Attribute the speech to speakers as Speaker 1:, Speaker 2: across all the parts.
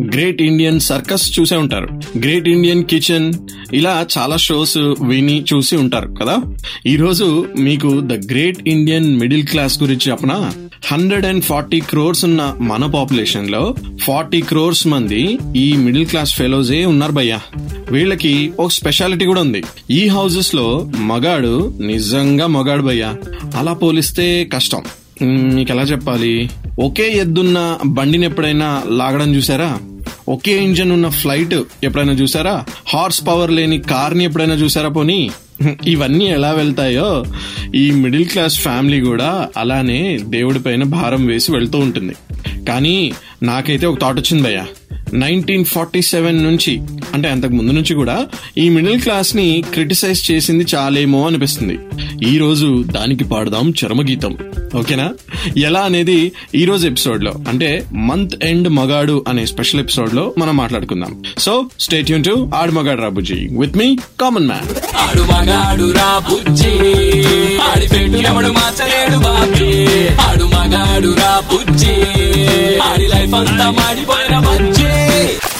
Speaker 1: Great Indian circus చూసే ఉంటారు. Great Indian kitchen ఇలా చాలా షోస్ విని చూసి ఉంటారు కదా. ఈ రోజు మీకు the great Indian middle class గురించి చెప్పన? హండ్రెడ్ అండ్ ఫార్టీ క్రోర్స్ ఉన్న మన పాపులేషన్లో ఫార్టీ క్రోర్స్ మంది ఈ మిడిల్ క్లాస్ ఫెలోజే ఉన్నారు భయ్యా. వీళ్ళకి ఒక స్పెషాలిటీ కూడా ఉంది. ఈ హౌజెస్లో మగాడు నిజంగా మగాడు భయ్యా. అలా పోలిస్తే కష్టం. మీకు ఎలా చెప్పాలి? ఒకే ఎద్దున్న బండిని ఎప్పుడైనా లాగడం చూసారా? ఒకే ఇంజన్ ఉన్న ఫ్లైట్ ఎప్పుడైనా చూసారా? హార్స్ పవర్ లేని కార్ని ఎప్పుడైనా చూసారా పోనీ? ఇవన్నీ ఎలా వెళ్తాయో? ఈ మిడిల్ క్లాస్ ఫ్యామిలీ కూడా అలానే దేవుడి పైన భారం వేసి వెళ్తూ ఉంటుంది. కానీ నాకైతే ఒక థాట్ వచ్చింది భయ్యా. నైన్టీన్ ఫార్టీ సెవెన్ నుంచి అంటే అంతకు ముందు నుంచి కూడా ఈ మిడిల్ క్లాస్ని క్రిటిసైజ్ చేసింది చాలేమో అనిపిస్తుంది. ఈ రోజు దానికి పాడదాం చరమగీతం. ఓకేనా? ఎలా అనేది ఈ రోజు ఎపిసోడ్లో అంటే మంత్ ఎండ్ మగాడు అనే స్పెషల్ ఎపిసోడ్లో మనం మాట్లాడుకుందాం. సో స్టేట్ యూన్ టు ఆడు మగాడు రాబుజీ విత్ మీ కామన్ మ్యాన్
Speaker 2: ఆడు మగాడు ఆడి పెట్టు ఎవడు మార్చలేడు బాబీ. ఆడు మగాడు ఆడి లైఫ్ అంతా మాడిపోయిన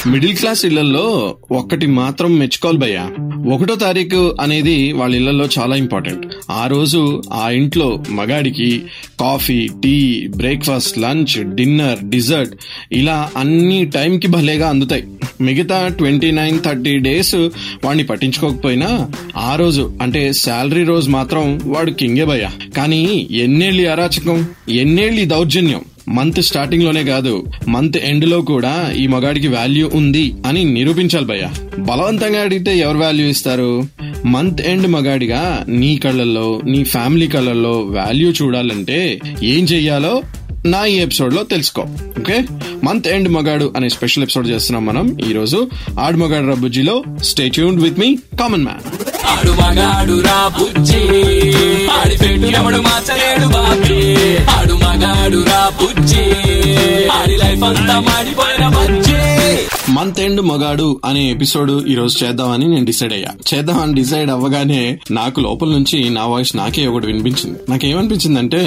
Speaker 1: మిడిల్ క్లాస్ ఇళ్ళలో ఒక్కటి మాత్రం మెచ్చుకోవాలి భయ్యా. ఒకటో తారీఖు అనేది వాళ్ళ ఇళ్ళలో చాలా ఇంపార్టెంట్. ఆ రోజు ఆ ఇంట్లో మగాడికి coffee tea breakfast lunch dinner dessert ఇలా అన్ని టైంకి భలేగా అందుతాయి. మిగతా ట్వంటీ నైన్ థర్టీ డేస్ వాడిని పట్టించుకోకపోయినా ఆ రోజు అంటే శాలరీ రోజు మాత్రం వాడు కింగే భయ్యా. కానీ ఎన్నేళ్ళు అరాచకం ఎన్నేళ్ళు దౌర్జన్యం. మంత్ స్టార్టింగ్లోనే కాదు మంత్ ఎండ్లో కూడా ఈ మగాడికి వాల్యూ ఉంది అని నిరూపించాలి భయ్య. బలవంతంగా అడిగితే ఎవరు వాల్యూ ఇస్తారు? మంత్ ఎండ్ మగాడిగా నీ కళ్ళల్లో నీ ఫ్యామిలీ కళ్ళల్లో వాల్యూ చూడాలంటే ఏం చెయ్యాలో నా ఈ ఎపిసోడ్లో తెలుసుకో. ఓకే మంత్ ఎండ్ మగాడు అనే స్పెషల్ ఎపిసోడ్ చేస్తున్నాం మనం ఈ రోజు ఆడు మగాడు రబ్బుజ్జిలో stay tuned with me common man
Speaker 2: ఆడు మగాడు రా బుజ్జి ఆడి పెట్టు ఎవడు మార్చలేడు బాబీ. ఆడు ఆడి లైఫ్ అంతా మాడిపోయిన బజ్జి
Speaker 1: మంత్ ఎండ్ మగాడు అనే ఎపిసోడ్ ఈ రోజు చేద్దామని నేను డిసైడ్ అయ్యా. చేద్దామని డిసైడ్ అవ్వగానే నాకు లోపల నుంచి నా వాయిస్ నాకే ఒకటి వినిపించింది. నాకేమనిపించింది అంటే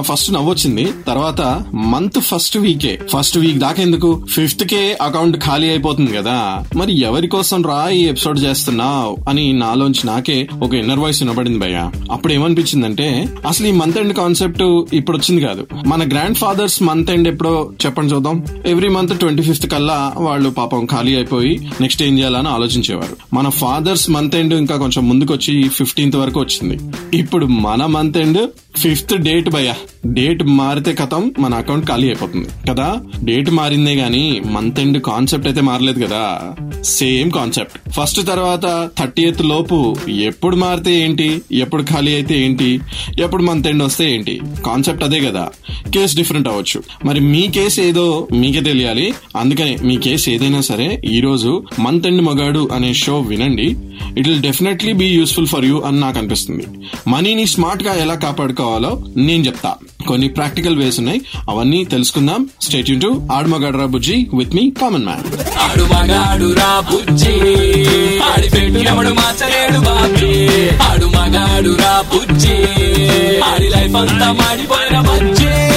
Speaker 1: ఫస్ట్ నవ్వొచ్చింది తర్వాత మంత్ ఫస్ట్ వీకే ఫస్ట్ వీక్ దాకా ఎందుకు? ఫిఫ్త్ కే అకౌంట్ ఖాళీ అయిపోతుంది కదా. మరి ఎవరి కోసం రా ఈ ఎపిసోడ్ చేస్తున్నావు అని నాలోంచి నాకే ఒక ఇన్నర్ వాయిస్ వినబడింది భయ్య. అప్పుడు ఏమనిపించిందంటే అసలు ఈ మంత్ ఎండ్ కాన్సెప్ట్ ఇప్పుడు వచ్చింది కాదు. మన గ్రాండ్ ఫాదర్స్ మంత్ ఎండ్ ఎప్పుడో చెప్పండి చూద్దాం. ఎవ్రీ మంత్ ట్వంటీ ఫిఫ్త్ కల్లా వాళ్ళు పాపం ఖాళీ అయిపోయి నెక్స్ట్ ఏం చేయాలని ఆలోచించేవారు. మన ఫాదర్స్ మంత్ ఎండ్ ఇంకా కొంచెం ముందుకొచ్చి ఫిఫ్టీన్త్ వరకు వచ్చింది. ఇప్పుడు మన మంత్ ఎండ్ ఫిఫ్త్ డేట్ భయ డేట్ మారితే కథం మన అకౌంట్ ఖాళీ అయిపోతుంది. కదా? డేట్ మారిందే గానీ మంత్ ఎండ్ కాన్సెప్ట్ అయితే మారలేదు కదా? Same concept. ఫస్ట్ తర్వాత థర్టీ ఎయిత్ లోపు ఎప్పుడు మారితే ఏంటి? ఎప్పుడు ఖాళీ అయితే ఏంటి? ఎప్పుడు మంత్ ఎండ్ వస్తే ఏంటి? కాన్సెప్ట్ అదే కదా. కేసు డిఫరెంట్ అవ్వచ్చు. మరి మీ కేసు ఏదో మీకే తెలియాలి. అందుకనే మీ కేసు ఏదైనా సరే ఈ రోజు మంత్ అండ్ మగాడు అనే షో వినండి. It will definitely be useful for you అని నాకు అనిపిస్తుంది. మనీని స్మార్ట్గా ఎలా కాపాడుకోవాలో నేను చెప్తా. కొన్ని ప్రాక్టికల్ వేస్ ఉన్నాయి. అవన్నీ తెలుసుకుందాం. స్టేట్ టు ఆడమగాడు రా బుజ్జి విత్ మీ కామన్ మ్యాన్
Speaker 2: ఆడు మగాడు రా బుజ్జి. ఆడి పెట్టు ఎవడు మార్చలేడు బాబీ. ఆడు మగాడు రా బుజ్జి. ఆడి లైఫ్ అంతా మాడిపోయిన బజ్జి.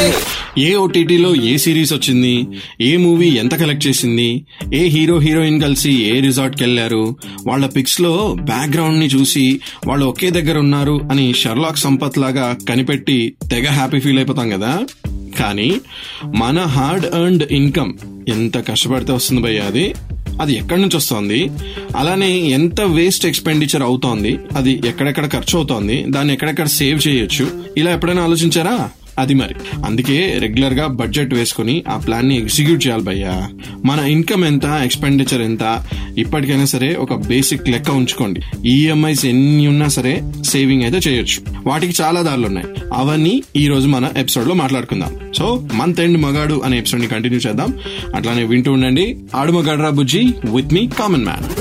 Speaker 1: ఏ ఓటీటీలో ఏ సిరీస్ వచ్చింది? ఏ మూవీ ఎంత కలెక్ట్ చేసింది? ఏ హీరో హీరోయిన్ కలిసి ఏ రిసార్ట్ వెళ్ళారు వెళ్ళారు వాళ్ళ పిక్స్లో బ్యాక్గ్రౌండ్ని చూసి వాళ్ళు ఒకే దగ్గర ఉన్నారు అని షర్లాక్ సంపత్ లాగా కనిపెట్టి తెగ హ్యాపీ ఫీల్ అయిపోతాం కదా? కానీ మన హార్డ్ ఎర్న్డ్ ఇన్కమ్ ఎంత కష్టపడితే వస్తుంది భయ్య అది? అది ఎక్కడి నుంచి వస్తోంది? అలానే ఎంత వేస్ట్ ఎక్స్పెండిచర్ అవుతోంది? అది ఎక్కడెక్కడ ఖర్చు అవుతోంది? దాన్ని ఎక్కడెక్కడ సేవ్ చేయొచ్చు? ఇలా ఎప్పుడైనా ఆలోచించారా? అది మరి. అందుకే రెగ్యులర్గా బడ్జెట్ వేసుకుని ఆ ప్లాన్ని ఎగ్జిక్యూట్ చేయాలి భయ్యా. మన ఇన్కమ్ ఎంత ఎక్స్పెండిచర్ ఎంత ఇప్పటికైనా సరే ఒక బేసిక్ లెక్క ఉంచుకోండి. ఈఎంఐస్ ఎన్ని ఉన్నా సరే సేవింగ్ అయితే చేయొచ్చు. వాటికి చాలా దారులు ఉన్నాయి అవన్నీ ఈ రోజు మన ఎపిసోడ్లో మాట్లాడుకుందాం. సో మంత్ ఎండ్ మగాడు అనే ఎపిసోడ్ని కంటిన్యూ చేద్దాం. అట్లానే వింటూ ఉండండి. ఆడు మగాడ్రా బుజ్జి విత్ మీ కామన్ మ్యాన్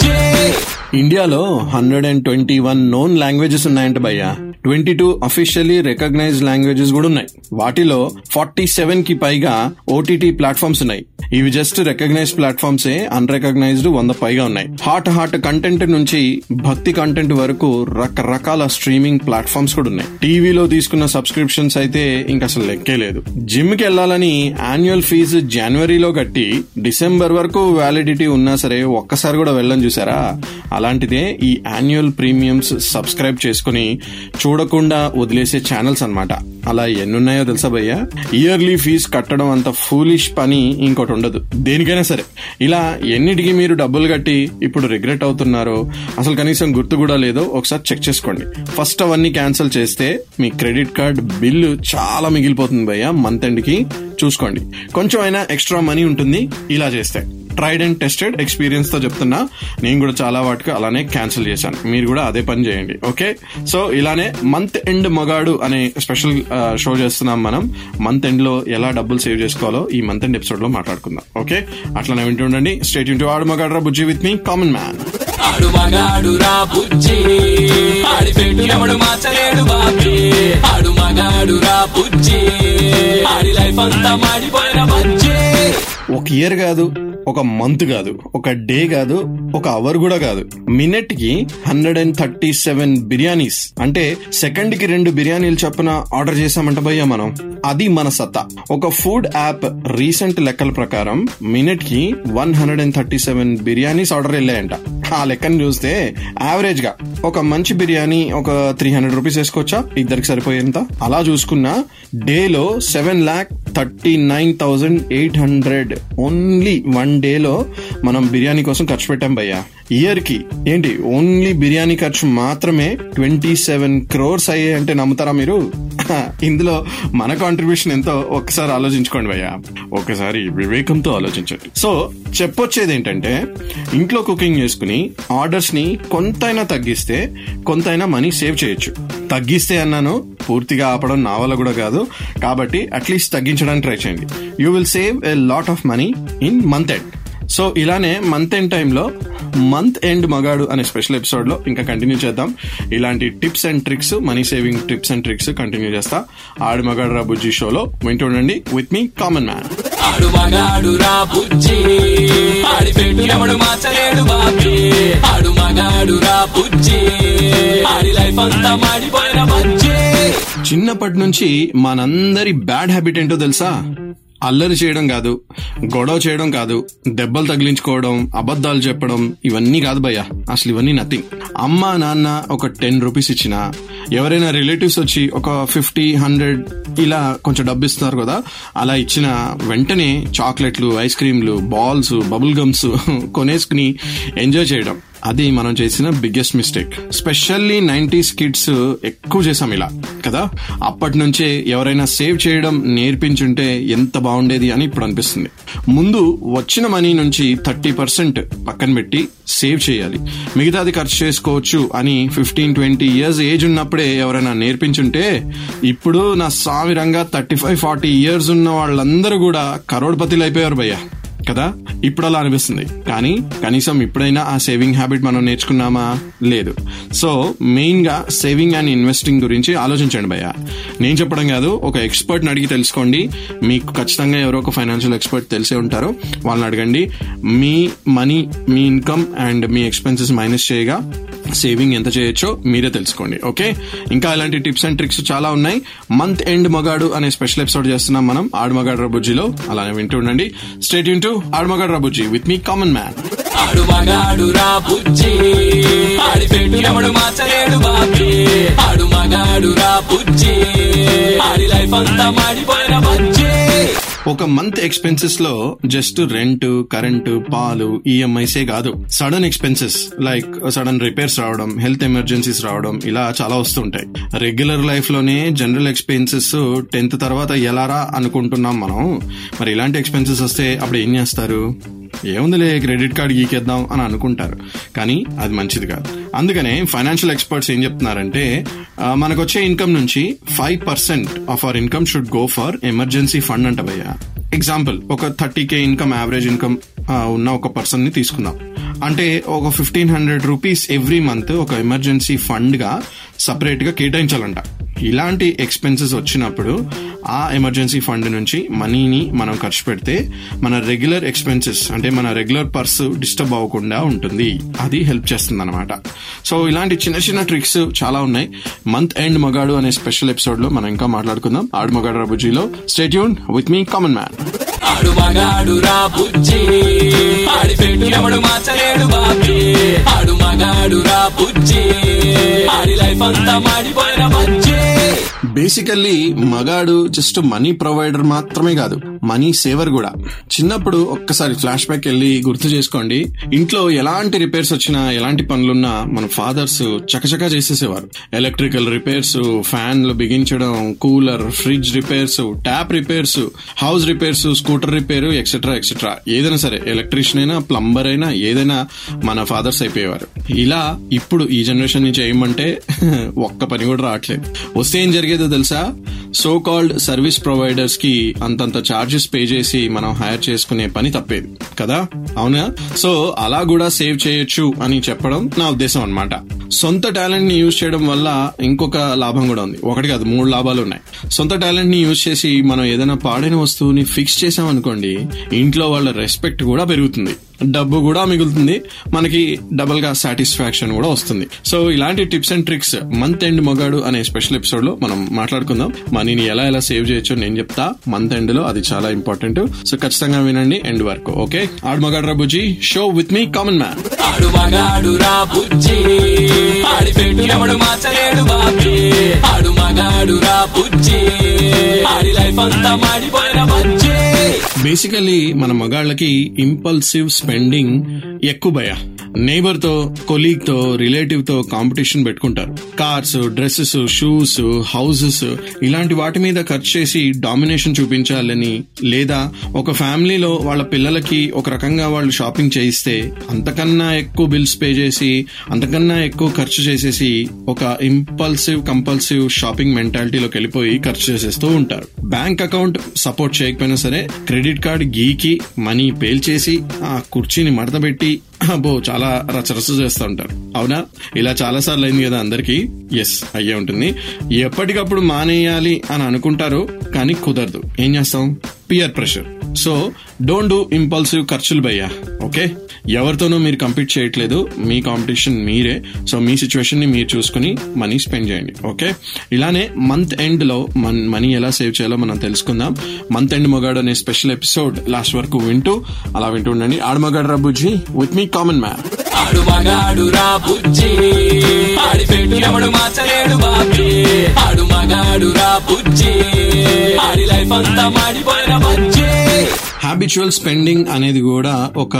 Speaker 1: ఇండియాలో hundred and twenty one known languages ఉన్నాయంట భయ్యా. Twenty two officially recognise languages కూడా ఉన్నాయి. వాటిలో ఫార్టీ సెవెన్కి పైగా ఓటీటీ ప్లాట్ఫామ్స్ ఉన్నాయి. ఇవి జస్ట్ రికగ్నైజ్ ప్లాట్ఫామ్స్ ఏ అన్రికగ్నైజ్డ్ వంద పైగా ఉన్నాయి. హాట్ హాట్ కంటెంట్ నుంచి భక్తి కంటెంట్ వరకు రకరకాల స్ట్రీమింగ్ ప్లాట్ఫామ్స్ కూడా ఉన్నాయి. టీవీలో తీసుకున్న సబ్స్క్రిప్షన్స్ అయితే ఇంకా అసలు లెక్కే లేదు. జిమ్కి వెళ్ళాలని యాన్యువల్ ఫీజు జనవరిలో కట్టి డిసెంబర్ వరకు వ్యాలిడిటీ ఉన్నా సరే ఒక్కసారి కూడా వెళ్ళని చూసారా? అలాంటిదే ఈ యాన్యువల్ ప్రీమియమ్స్ సబ్స్క్రైబ్ చేసుకుని చూడకుండా వదిలేసే ఛానల్స్ అనమాట అలా ఎన్నున్నాయో తెలుసా భయ్యా? ఇయర్లీ ఫీజు కట్టడం అంత ఫూలిష్ పని ఇంకోటి ఉండదు. దేనికైనా సరే. ఇలా ఎన్నిటికి మీరు డబ్బులు కట్టి ఇప్పుడు రిగ్రెట్ అవుతున్నారో అసలు కనీసం గుర్తు కూడా లేదో ఒకసారి చెక్ చేసుకోండి. ఫస్ట్ అవన్నీ క్యాన్సిల్ చేస్తే మీ క్రెడిట్ కార్డ్ బిల్లు చాలా మిగిలిపోతుంది భయ్యా మంత్ ఎండ్కి చూసుకోండి. కొంచెం అయినా ఎక్స్ట్రా మనీ ఉంటుంది ఇలా చేస్తే. ట్రైడ్ అండ్ టెస్టెడ్ ఎక్స్పీరియన్స్తో చెప్తున్నా. నేను కూడా చాలా వాటికి అలానే క్యాన్సిల్ చేశాను. మీరు కూడా అదే పని చేయండి. ఓకే సో ఇలానే మంత్ ఎండ్ మగాడు అనే స్పెషల్ షో చేస్తున్నాం మనం. మంత్ ఎండ్లో ఎలా డబ్బులు సేవ్ చేసుకోవాలో ఈ మంత్ ఎండ్ ఎపిసోడ్లో మాట్లాడుకుందాం. ఓకే అట్లానే వింటుండండి స్టేట్ ఇంటూ ఆడు మగాడు రా బుజ్జి విత్ మీ కామన్ మ్యాన్
Speaker 2: ఆడు మగాడు రా బుజ్జి. ఆడి పెట్టు ఎవడు మార్చలేడు బాబీ. ఆడు మగాడు రా బుజ్జి. ఆడి లైఫ్ అంతా మాడిపోయిన బజ్జీ.
Speaker 1: ఒక ఇయర్ కాదు ఒక మంత్ కాదు ఒక డే కాదు ఒక అవర్ కూడా కాదు. మినిట్కి hundred and thirty seven biryanis. అంటే సెకండ్కి రెండు బిర్యానీలు చొప్పున ఆర్డర్ చేసామంట భయ్యా మనం. అది మన సత్తా. ఒక ఫుడ్ యాప్ రీసెంట్ లెక్కల ప్రకారం మినిట్కి one hundred and thirty seven biryanis order వెళ్ళాయంట. ఆ లెక్కను చూస్తే యావరేజ్గా ఒక మంచి బిర్యానీ ఒక త్రీ హండ్రెడ్ రూపీస్ వేసుకోవచ్చా? ఇద్దరికి సరిపోయేంత? అలా చూసుకున్నా డేలో seven lakh thirty nine thousand eight hundred. Only one డేలో మనం బిర్యానీ కోసం ఖర్చు పెట్టాం భయ్యా. ఇయర్కి ఏంటి? ఓన్లీ బిర్యానీ ఖర్చు మాత్రమే ట్వంటీ సెవెన్ క్రోర్స్ అయ్యాయి అంటే నమ్ముతారా మీరు? ఇందులో మన కాంట్రిబ్యూషన్ ఎంతో ఒక్కసారి ఆలోచించుకోండి భయ్యా. ఒకసారి వివేకంతో ఆలోచించండి. సో చెప్పొచ్చేది ఏంటంటే ఇంట్లో కుకింగ్ చేసుకుని ఆర్డర్స్ని కొంతైనా తగ్గిస్తే కొంతైనా మనీ సేవ్ చేయొచ్చు. తగ్గిస్తే అన్నాను పూర్తిగా ఆపడం నా వల్ల కూడా కాదు. కాబట్టి అట్లీస్ట్ తగ్గించడానికి ట్రై చేయండి. You will save a lot of money in month end so ఇలానే మంత్ ఎండ్ టైంలో మంత్ ఎండ్ మగాడు అనే స్పెషల్ ఎపిసోడ్లో ఇంకా కంటిన్యూ చేద్దాం. ఇలాంటి tips and tricks money saving tips and tricks continue చేస్తా. ఆడు మగాడు రా బుజ్జి షోలో వింటూ ఉండండి విత్ మీ కామన్ మ్యాన్
Speaker 2: ఆడు మగాడు రా బుజ్జి. ఆడి పెట్టు ఎవడు మార్చలేడు బాబీ. ఆడు మగాడు రా బుజ్జి. ఆడి లైఫ్ అంతా మాడిపోయిన
Speaker 1: చిన్నప్పటి నుంచి మనందరి బ్యాడ్ హ్యాబిట్ ఏంటో తెలుసా? అల్లరి చేయడం కాదు గొడవ చేయడం కాదు దెబ్బలు తగిలించుకోవడం అబద్ధాలు చెప్పడం ఇవన్నీ కాదు భయ్య. అసలు ఇవన్నీ నథింగ్ అమ్మ నాన్న ఒక టెన్ రూపీస్ ఇచ్చిన ఎవరైనా రిలేటివ్స్ వచ్చి ఒక ఫిఫ్టీ హండ్రెడ్ ఇలా కొంచెం డబ్బు ఇస్తున్నారు కదా అలా ఇచ్చిన వెంటనే చాక్లెట్లు ఐస్ క్రీమ్లు బాల్స్ బబుల్ గమ్స్ కొనేసుకుని ఎంజాయ్ చేయడం. అది మనం చేసిన biggest mistake specially nineties kids ఎక్కువ చేసాం ఇలా కదా? అప్పటి నుంచే ఎవరైనా సేవ్ చేయడం నేర్పించుంటే ఎంత బాగుండేది అని ఇప్పుడు అనిపిస్తుంది. ముందు వచ్చిన మనీ నుంచి థర్టీ పర్సెంట్ పక్కన పెట్టి సేవ్ చేయాలి. మిగతాది ఖర్చు చేసుకోవచ్చు అని ఫిఫ్టీన్ ట్వంటీ ఇయర్స్ ఏజ్ ఉన్నప్పుడే ఎవరైనా నేర్పించుంటే ఇప్పుడు నా సామిరంగా థర్టీ ఫైవ్ ఫార్టీ ఇయర్స్ ఉన్న వాళ్ళందరూ కూడా కరోడ్పతిలు అయిపోయారు భయ్యా. కదా? ఇప్పుడు అలా అనిపిస్తుంది. కానీ కనీసం ఇప్పుడైనా ఆ సేవింగ్ హ్యాబిట్ మనం నేర్చుకున్నామా? లేదు. సో మెయిన్గా సేవింగ్ అండ్ ఇన్వెస్టింగ్ గురించి ఆలోచించండి భయ్య. నేను చెప్పడం కాదు ఒక ఎక్స్పర్ట్ని అడిగి తెలుసుకోండి. మీకు ఖచ్చితంగా ఎవరో ఒక ఫైనాన్షియల్ ఎక్స్పర్ట్ తెలిసే ఉంటారు. వాళ్ళని అడగండి. మీ మనీ మీ ఇన్కమ్ అండ్ మీ ఎక్స్పెన్సెస్ మైనస్ చేయగా సేవింగ్ ఎంత చేయొచ్చో మీరే తెలుసుకోండి ఓకే? ఇంకా ఇలాంటి టిప్స్ అండ్ ట్రిక్స్ చాలా ఉన్నాయి. మంత్ ఎండ్ మగాడు అనే స్పెషల్ ఎపిసోడ్ చేస్తున్నాం మనం ఆడుమగాడు రబుజ్జిలో. అలానే వింటూ ఉండండి. స్టేట్ ఇన్ టు ఆడుమగాడు రబుజ్జి విత్ మీ కామన్ మ్యాన్
Speaker 2: ఆడుమగాడు లైఫ్ అంతా మాడిపోయిన బుజ్జి.
Speaker 1: ఒక మంత్ ఎక్స్పెన్సెస్లో జస్ట్ రెంట్ కరెంట్ పాలు ఈఎంఐసే కాదు. Sudden expenses like sudden repairs రావడం హెల్త్ ఎమర్జెన్సీస్ రావడం ఇలా చాలా వస్తుంటాయి. రెగ్యులర్ లైఫ్లోనే జనరల్ ఎక్స్పెన్సెస్ టెన్త్ తర్వాత ఎలారా అనుకుంటున్నాం మనం? మరి ఇలాంటి ఎక్స్పెన్సెస్ వస్తే అప్పుడు ఏం చేస్తారు? ఏముందిలే క్రెడిట్ కార్డ్ గీకేద్దాం అని అనుకుంటారు. కానీ అది మంచిది కాదు. అందుకనే ఫైనాన్షియల్ ఎక్స్పర్ట్స్ ఏం చెప్తున్నారంటే మనకొచ్చే మనకు వచ్చే ఇన్కమ్ నుంచి five percent of our income should go for emergency fund అంట భయ్య. ఎగ్జాంపుల్ ఒక thirty K income average income ఉన్న ఒక పర్సన్ని తీసుకుందాం. అంటే ఒక fifteen hundred rupees every month ఒక ఎమర్జెన్సీ ఫండ్గా సపరేట్గా కేటాయించాలంట. ఇలాంటి ఎక్స్పెన్సెస్ వచ్చినప్పుడు ఆ ఎమర్జెన్సీ ఫండ్ నుంచి మనీని మనం ఖర్చు పెడితే మన రెగ్యులర్ ఎక్స్పెన్సెస్ అంటే మన రెగ్యులర్ పర్స్ డిస్టర్బ్ అవ్వకుండా ఉంటుంది. అది హెల్ప్ చేస్తుంది అనమాట సో ఇలాంటి చిన్న చిన్న ట్రిక్స్ చాలా ఉన్నాయి. మంత్ ఎండ్ మగాడు అనే స్పెషల్ ఎపిసోడ్లో మనం ఇంకా మాట్లాడుకుందాం. ఆడు మగాడు రాబుజీలో stay tuned with me common man
Speaker 2: ఆడు మగాడు రా బుజ్జి. ఆడి బాబీ. ఆడు మగాడు రా బుజ్జి. ఆడి లైఫ్ అంతా మాడిపోయిన బుజ్జి.
Speaker 1: బేసికల్లీ మగాడు జస్ట్ మనీ ప్రొవైడర్ మాత్రమే కాదు. మనీ సేవర్ కూడా. చిన్నప్పుడు ఒక్కసారి ఫ్లాష్ బ్యాక్ వెళ్ళి గుర్తు చేసుకోండి. ఇంట్లో ఎలాంటి రిపేర్స్ వచ్చినా ఎలాంటి పనులున్నా మన ఫాదర్స్ చకచకా చేసేసేవారు. ఎలక్ట్రికల్ రిపేర్స్ ఫ్యాన్లు బిగించడం cooler fridge repairs tap repairs house repairs scooter repair etcetera etcetera ఏదైనా సరే ఎలక్ట్రీషియన్ అయినా ప్లంబర్ అయినా ఏదైనా మన ఫాదర్స్ అయిపోయేవారు. ఇలా ఇప్పుడు ఈ జనరేషన్ నుంచి ఏమంటే ఒక్క పని కూడా రావట్లేదు. వస్తే ఏం జరిగేదో తెలుసా? సో కాల్డ్ సర్వీస్ ప్రొవైడర్స్కి అంతంత చార్జెస్ పే చేసి మనం హైర్ చేసుకునే పని తప్పేది కదా? అవునా? సో అలా కూడా సేవ్ చేయొచ్చు అని చెప్పడం నా ఉద్దేశం అన్నమాట. సొంత టాలెంట్ని యూజ్ చేయడం వల్ల ఇంకొక లాభం కూడా ఉంది. ఒకటి కాదు మూడు లాభాలు ఉన్నాయి. సొంత టాలెంట్ని యూజ్ చేసి మనం ఏదైనా పాడైన వస్తువుని ఫిక్స్ చేసామనుకోండి ఇంట్లో వాళ్ళ రెస్పెక్ట్ కూడా పెరుగుతుంది. డబ్బు కూడా మిగులుతుంది. మనకి డబుల్గా సాటిస్ఫాక్షన్ కూడా వస్తుంది. సో ఇలాంటి tips and tricks month end మొగాడు అనే స్పెషల్ ఎపిసోడ్లో మనం మాట్లాడుకుందాం. మనీని ఎలా ఎలా సేవ్ చేయొచ్చో నేను చెప్తా. మంత్ ఎండ్లో అది చాలా ఇంపార్టెంట్ సో ఖచ్చితంగా వినండి ఎండ్ వరకు ఓకే ఆడు మగాడు రబుజీ show with me common man
Speaker 2: ఆడు మగాడు రా బుజ్జి. ఆడి పెట్టు ఎవడు మార్చలేడు బాబీ. ఆడు మగాడు రా బుజ్జి. ఆడి లైఫ్ అంతా మాడిపోయిన బుజ్జి.
Speaker 1: బేసికలీ మన మగాళ్ళకి ఇంపల్సివ్ స్పెండింగ్ ఎక్కువ భయ. నేబర్తో కొలీగ్తో రిలేటివ్తో కాంపిటీషన్ పెట్టుకుంటారు. కార్స్ డ్రెస్సెస్ షూస్ హౌసెస్ ఇలాంటి వాటి మీద ఖర్చు చేసి డామినేషన్ చూపించాలని లేదా ఒక ఫ్యామిలీలో వాళ్ళ పిల్లలకి ఒక రకంగా వాళ్ళు షాపింగ్ చేయిస్తే అంతకన్నా ఎక్కువ బిల్స్ పే చేసి అంతకన్నా ఎక్కువ ఖర్చు చేసేసి ఒక ఇంపల్సివ్ కంపల్సివ్ షాపింగ్ మెంటాలిటీలోకి వెళ్ళిపోయి ఖర్చు చేసేస్తూ ఉంటారు. బ్యాంక్ అకౌంట్ సపోర్ట్ చేయకపోయినా సరే క్రెడిట్ కార్డ్ గీకి మనీ పేల్చేసి ఆ కుర్చీని మడతపెట్టి అబ్బో చాలా రచరచ చేస్తూ ఉంటారు. అవునా? ఇలా చాలా సార్లు అయింది కదా అందరికి? ఎస్ అయ్యే ఉంటుంది. ఎప్పటికప్పుడు మానేయాలి అని అనుకుంటారు కానీ కుదరదు. ఏం చేస్తాం? Peer pressure so don't do impulsive ఖర్చులు భయ్యా ఓకే ఎవరితోనూ మీరు కంపీట్ చేయట్లేదు మీ కాంపిటీషన్ మీరే. సో మీ సిచ్యువేషన్ని మీరు చూసుకుని మనీ స్పెండ్ చేయండి ఓకే ఇలానే మంత్ ఎండ్లో మన మనీ ఎలా సేవ్ చేయాలో మనం తెలుసుకుందాం. మంత్ ఎండ్ మగాడు అనే స్పెషల్ ఎపిసోడ్ లాస్ట్ వరకు వింటూ అలా వింటూ ఉండండి. ఆడమగాడు రబుజీ విత్ మీ కామన్ మ్యాన్
Speaker 2: ఆడు మగాడు రా బుజ్జి ఆడి బాబీ. ఆడు మగాడు రా బుజ్జి ఆడి లైఫ్ అంతా మాడిపోయిన బుజ్జి.
Speaker 1: హ్యాబిచువల్ స్పెండింగ్ అనేది కూడా ఒక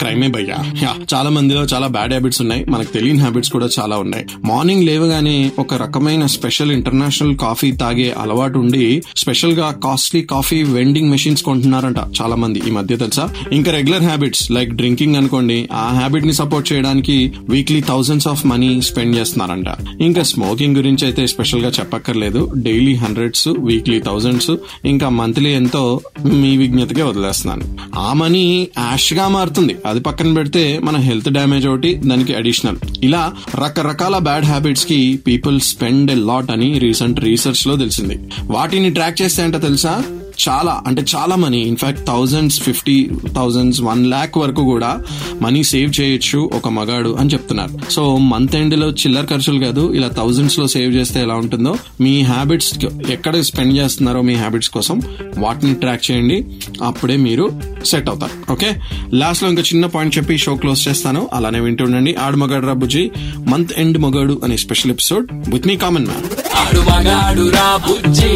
Speaker 1: క్రైమే భయ్యా. యా, చాలా మందిలో చాలా బ్యాడ్ హ్యాబిట్స్ ఉన్నాయి. మనకు తెలియని హ్యాబిట్స్ కూడా చాలా ఉన్నాయి. మార్నింగ్ లేవగానే ఒక రకమైన స్పెషల్ ఇంటర్నేషనల్ కాఫీ తాగే అలవాటు ఉండి స్పెషల్గా కాస్ట్లీ కాఫీ వెండింగ్ మెషిన్స్ కొంటున్నారంట చాలా మంది ఈ మధ్య తెలుసా? ఇంకా రెగ్యులర్ హ్యాబిట్స్ లైక్ డ్రింకింగ్ అనుకోండి ఆ హ్యాబిట్ని సపోర్ట్ చేయడానికి weekly thousands of money spend చేస్తున్నారంట. ఇంకా స్మోకింగ్ గురించి అయితే స్పెషల్గా చెప్పక్కర్లేదు. డైలీ హండ్రెడ్స్ వీక్లీ థౌసండ్స్ ఇంకా మంత్లీ ఎంతో మీ విజ్ఞతకే వదిలేస్తున్నాను. ఆ మనీ యాష్గా మారుతుంది. అది పక్కన పెడితే మన హెల్త్ డ్యామేజ్ ఒకటి దానికి అడిషనల్. ఇలా రకరకాల బ్యాడ్ హ్యాబిట్స్కి పీపుల్ స్పెండ్ ఎ లాట్ అని రీసెంట్ రీసెర్చ్లో తెలిసింది. వాటిని ట్రాక్ చేస్తే అంటే తెలుసా? చాలా అంటే చాలా money in fact thousands fifty thousands one lakh వరకు కూడా మనీ సేవ్ చేయొచ్చు ఒక మగాడు అని చెప్తున్నారు. సో మంత్ ఎండ్లో చిల్లర ఖర్చులు కాదు ఇలా థౌజండ్స్లో సేవ్ చేస్తే ఎలా ఉంటుందో మీ హ్యాబిట్స్ ఎక్కడ స్పెండ్ చేస్తున్నారో మీ హ్యాబిట్స్ కోసం వాటిని ట్రాక్ చేయండి. అప్పుడే మీరు సెట్ అవుతారు. ఓకే లాస్ట్లో ఇంకా చిన్న పాయింట్ చెప్పి షో క్లోజ్ చేస్తాను. అలానే వింటుండండి ఆడు మగాడు రాబుజీ మంత్ ఎండ్ మగాడు అనే special episode with me common man
Speaker 2: ఆడు మగాడు రా బుజ్జి.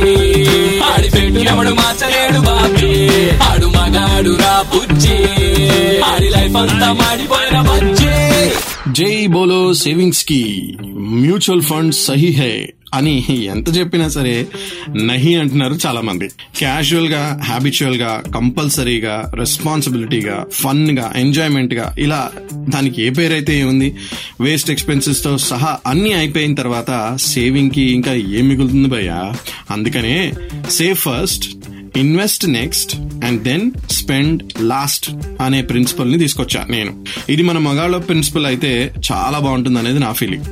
Speaker 2: ఆడి పెట్టు ఎవడు మార్చలేడు బాబీ. ఆడు మగాడు రా బుజ్జి. ఆడి లైఫ్ అంతా మాడిపోయిన బజ్జీ.
Speaker 1: జై బోలో సేవింగ్స్కి మ్యూచువల్ ఫండ్ సహీ హై. అని ఎంత చెప్పినా సరే నహి అంటున్నారు చాలా మంది క్యాజువల్గా హ్యాబిచువల్గా కంపల్సరీగా రెస్పాన్సిబిలిటీగా ఫన్గా ఎంజాయ్మెంట్గా ఇలా దానికి ఏ పేరైతే ఏముంది? వేస్ట్ ఎక్స్పెన్సెస్తో సహా అన్ని అయిపోయిన తర్వాత సేవింగ్కి ఇంకా ఏం మిగులుతుంది భయ్యా? అందుకనే save first invest next and then spend last అనే ప్రిన్సిపల్ని తీసుకొచ్చా నేను. ఇది మన మగాళ్ళ ప్రిన్సిపల్ అయితే చాలా బాగుంటుంది అనేది నా ఫీలింగ్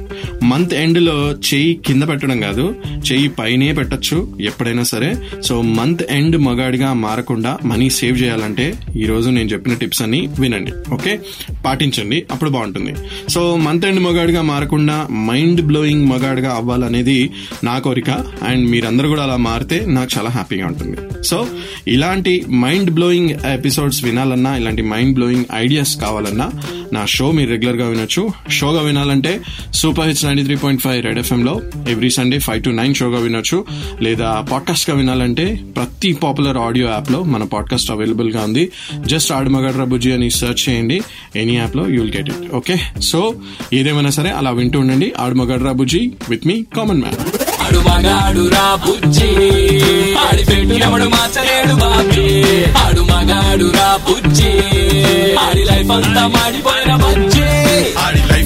Speaker 1: మంత్ ఎండ్లో చెయ్యి కింద పెట్టడం కాదు చెయ్యి పైనే పెట్టొచ్చు ఎప్పుడైనా సరే. సో మంత్ ఎండ్ మగాడిగా మారకుండా మనీ సేవ్ చేయాలంటే ఈ రోజు నేను చెప్పిన టిప్స్ అన్ని వినండి ఓకే? పాటించండి అప్పుడు బాగుంటుంది. సో మంత్ ఎండ్ మగాడిగా మారకుండా మైండ్ బ్లోయింగ్ మగాడిగా అవ్వాలనేది నా కోరిక. అండ్ మీరందరూ కూడా అలా మారితే నాకు చాలా హ్యాపీగా ఉంటుంది. సో ఇలాంటి మైండ్ బ్లోయింగ్ ఎపిసోడ్స్ వినాలన్నా ఇలాంటి మైండ్ బ్లోయింగ్ ఐడియాస్ కావాలన్నా నా షో మీరు రెగ్యులర్గా వినొచ్చు. షోగా వినాలంటే super hits ninety three point five red FM లో every Sunday five to nine షోగా వినొచ్చు. లేదా పాడ్కాస్ట్గా వినాలంటే ప్రతి పాపులర్ ఆడియో యాప్లో మన పాడ్కాస్ట్ అవైలబుల్గా ఉంది. జస్ట్ ఆడమగడ్ర బుజ్జి అని సెర్చ్ చేయండి. ఎనీ యాప్లో you'll get it okay so ఏదేమైనా సరే అలా వింటూ ఉండండి. ఆడమగడ్ర బుజ్జి విత్ మీ కామన్ మ్యాన్
Speaker 2: ఆడు మగాడు రా బుజ్జి. ఆడి పెట్టు ఎవడు మార్చలేడు బాబీ. ఆడు మగాడు రా బుజ్జి. ఆడి లైఫ్ అంతా మాడిపోయిన బజ్జీ.
Speaker 3: ఆడి లైఫ్